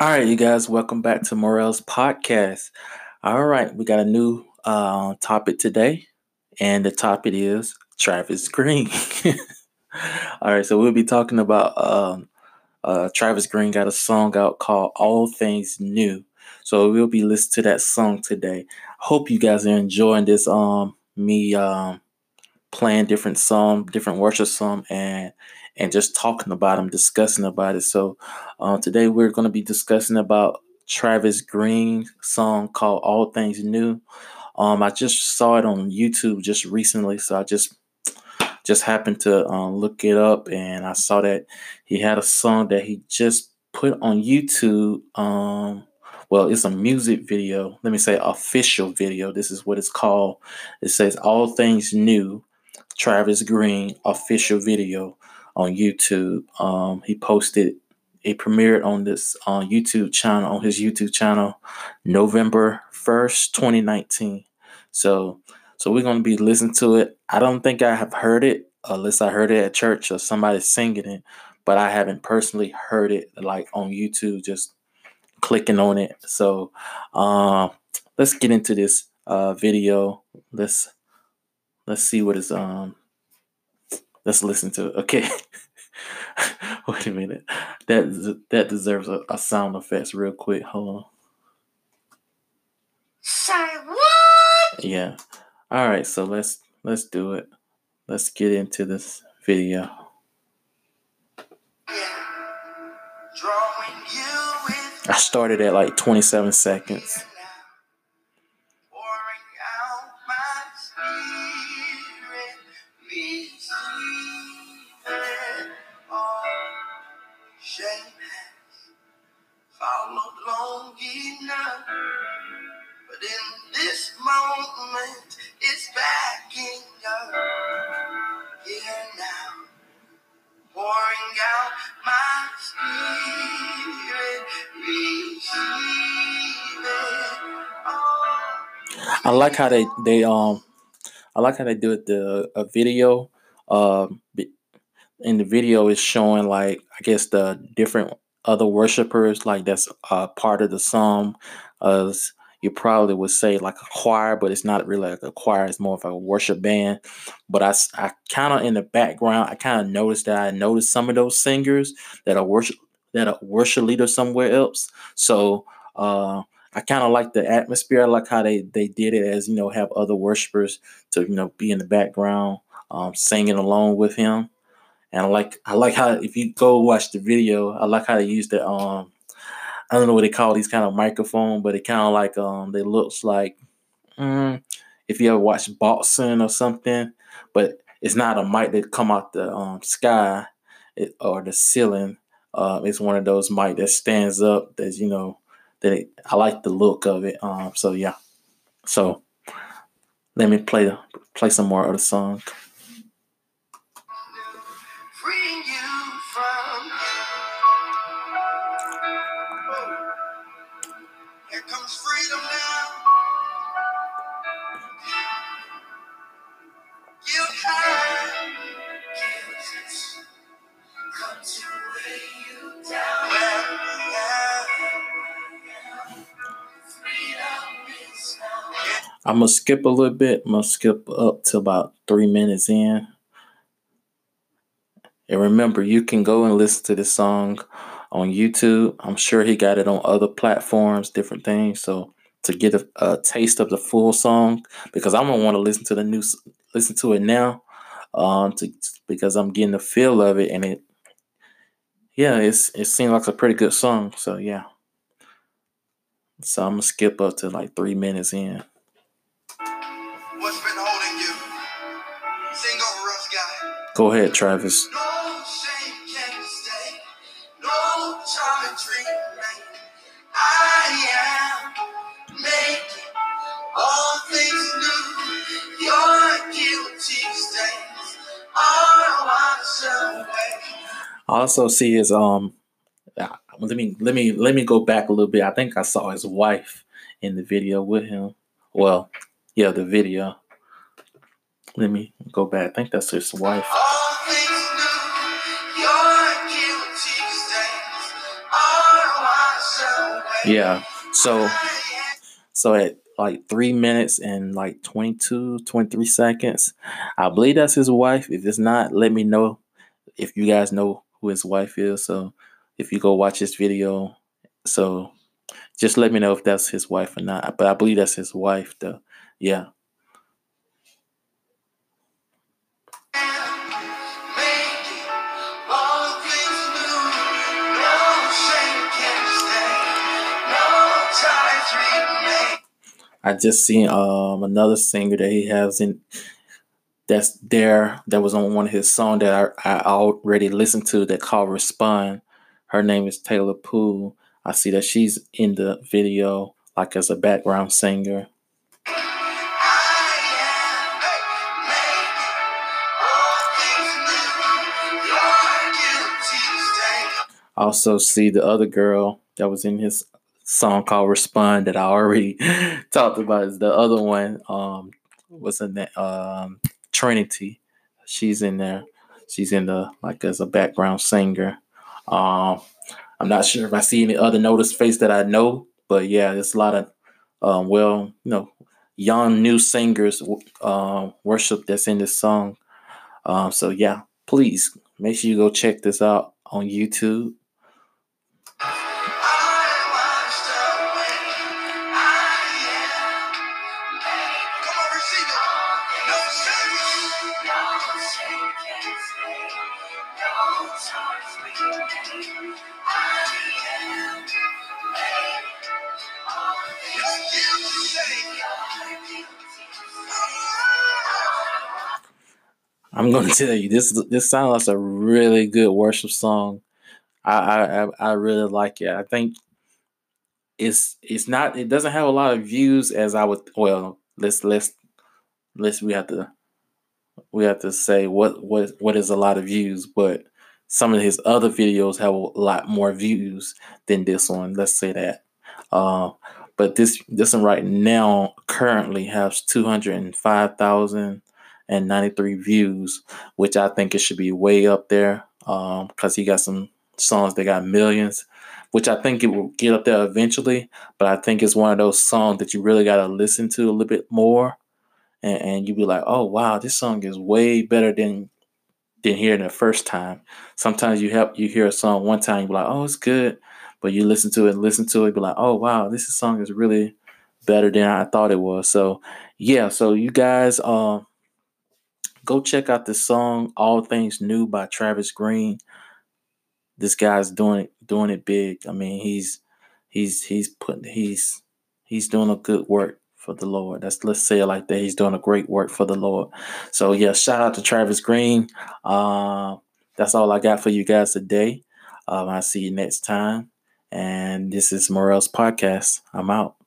All right, you guys, welcome back to Marrell's podcast. All right, we got a new uh, topic today, and the topic is Travis Greene. All right, so we'll be talking about um, uh, Travis Greene got a song out called All Things New. So we'll be listening to that song today. Hope you guys are enjoying this. Um, me um playing different song, different worship song, and and just talking about them, discussing about it. So uh, today we're going to be discussing about Travis Greene song called All Things New. Um, I just saw it on YouTube just recently, so I just just happened to um, look it up, and I saw that he had a song that he just put on YouTube. Um, well, it's a music video. Let me say official video. This is what it's called. It says All Things New, Travis Greene official video on YouTube. Um, he posted it premiered on this uh, YouTube channel on his YouTube channel November 1st, 2019. So so we're gonna be listening to it. I don't think I have heard it unless I heard it at church or somebody singing it, but I haven't personally heard it like on YouTube, just clicking on it. So uh, let's get into this uh, video. Let's let's see what is um let's listen to it. Okay. Wait a minute. That that deserves a, a sound effects real quick. Hold on. Say what? Yeah. All right, so let's let's do it. Let's get into this video. I started at like 27 seconds. I like how they they um I like how they do it the a video um in the video is showing like I guess the different other worshipers like that's uh part of the song. As you probably would say like a choir but it's not really like a choir it's more of a worship band. But I, I kind of in the background I kind of noticed that I noticed some of those singers that are worship that are worship leader somewhere else. So uh I kind of like the atmosphere. I like how they they did it as you know have other worshipers to you know be in the background um, singing along with him. And I like I like how if you go watch the video, I like how they use the um I don't know what they call these kind of microphone, but it kind of like um they looks like mm, if you ever watch boxing or something, but it's not a mic that come out the um, sky it, or the ceiling. Uh, it's one of those mic that stands up. That's you know that I like the look of it. Um, so yeah. So let me play play some more of the song. I'm gonna skip a little bit. I'm gonna skip up to about three minutes in. And remember, you can go and listen to this song on YouTube. I'm sure he got it on other platforms, different things. So to get a, a taste of the full song, because I'm gonna want to listen to the new, listen to it now, um, to because I'm getting the feel of it, and it, yeah, it's it seems like a pretty good song. So yeah. So I'm gonna skip up to like three minutes in. Go ahead, Travis. I also see his um let me let me let me go back a little bit. I think I saw his wife in the video with him. Well, yeah, the video. Let me go back. I think that's his wife. Yeah. So so at like three minutes and like 22, 23 seconds, I believe that's his wife. If it's not, let me know if you guys know who his wife is. So if you go watch this video, so just let me know if that's his wife or not. But I believe that's his wife though. Yeah. I just seen um another singer that he has in that's there that was on one of his songs that I, I already listened to that called Respond. Her name is Taylor Poole. I see that she's in the video like as a background singer. also see the other girl that was in his song called Respond that I already talked about is the other one. Um what's in that um Trinity. She's in there. She's in the like as a background singer. Um I'm not sure if I see any other notice face that I know, but yeah, there's a lot of um, well, you know, young new singers uh, worship that's in this song. Um, so yeah, please make sure you go check this out on YouTube. I'm gonna tell you this. This sounds like a really good worship song. I I I really like it. I think it's it's not. It doesn't have a lot of views as I would. Well, let's let's let's we have to we have to say what what what is a lot of views, but some of his other videos have a lot more views than this one. Let's say that. Uh, but this this one right now currently has 205,093 views, which I think it should be way up there because um, he got some songs that got millions, which I think it will get up there eventually. But I think it's one of those songs that you really got to listen to a little bit more. And, and you be like, oh, wow, this song is way better than than hearing the first time. Sometimes you help you hear a song one time, you be like, oh, it's good. But you listen to it and listen to it, be like, oh wow, this song is really better than I thought it was. So yeah, so you guys um go check out the song All Things New by Travis Greene. This guy's doing it doing it big. I mean, he's he's he's putting he's he's doing a good work for the Lord. That's let's say it like that. He's doing a great work for the Lord. So yeah, shout out to Travis Greene. Uh, that's all I got for you guys today. Um, I'll see you next time. And this is Marrell's podcast. I'm out.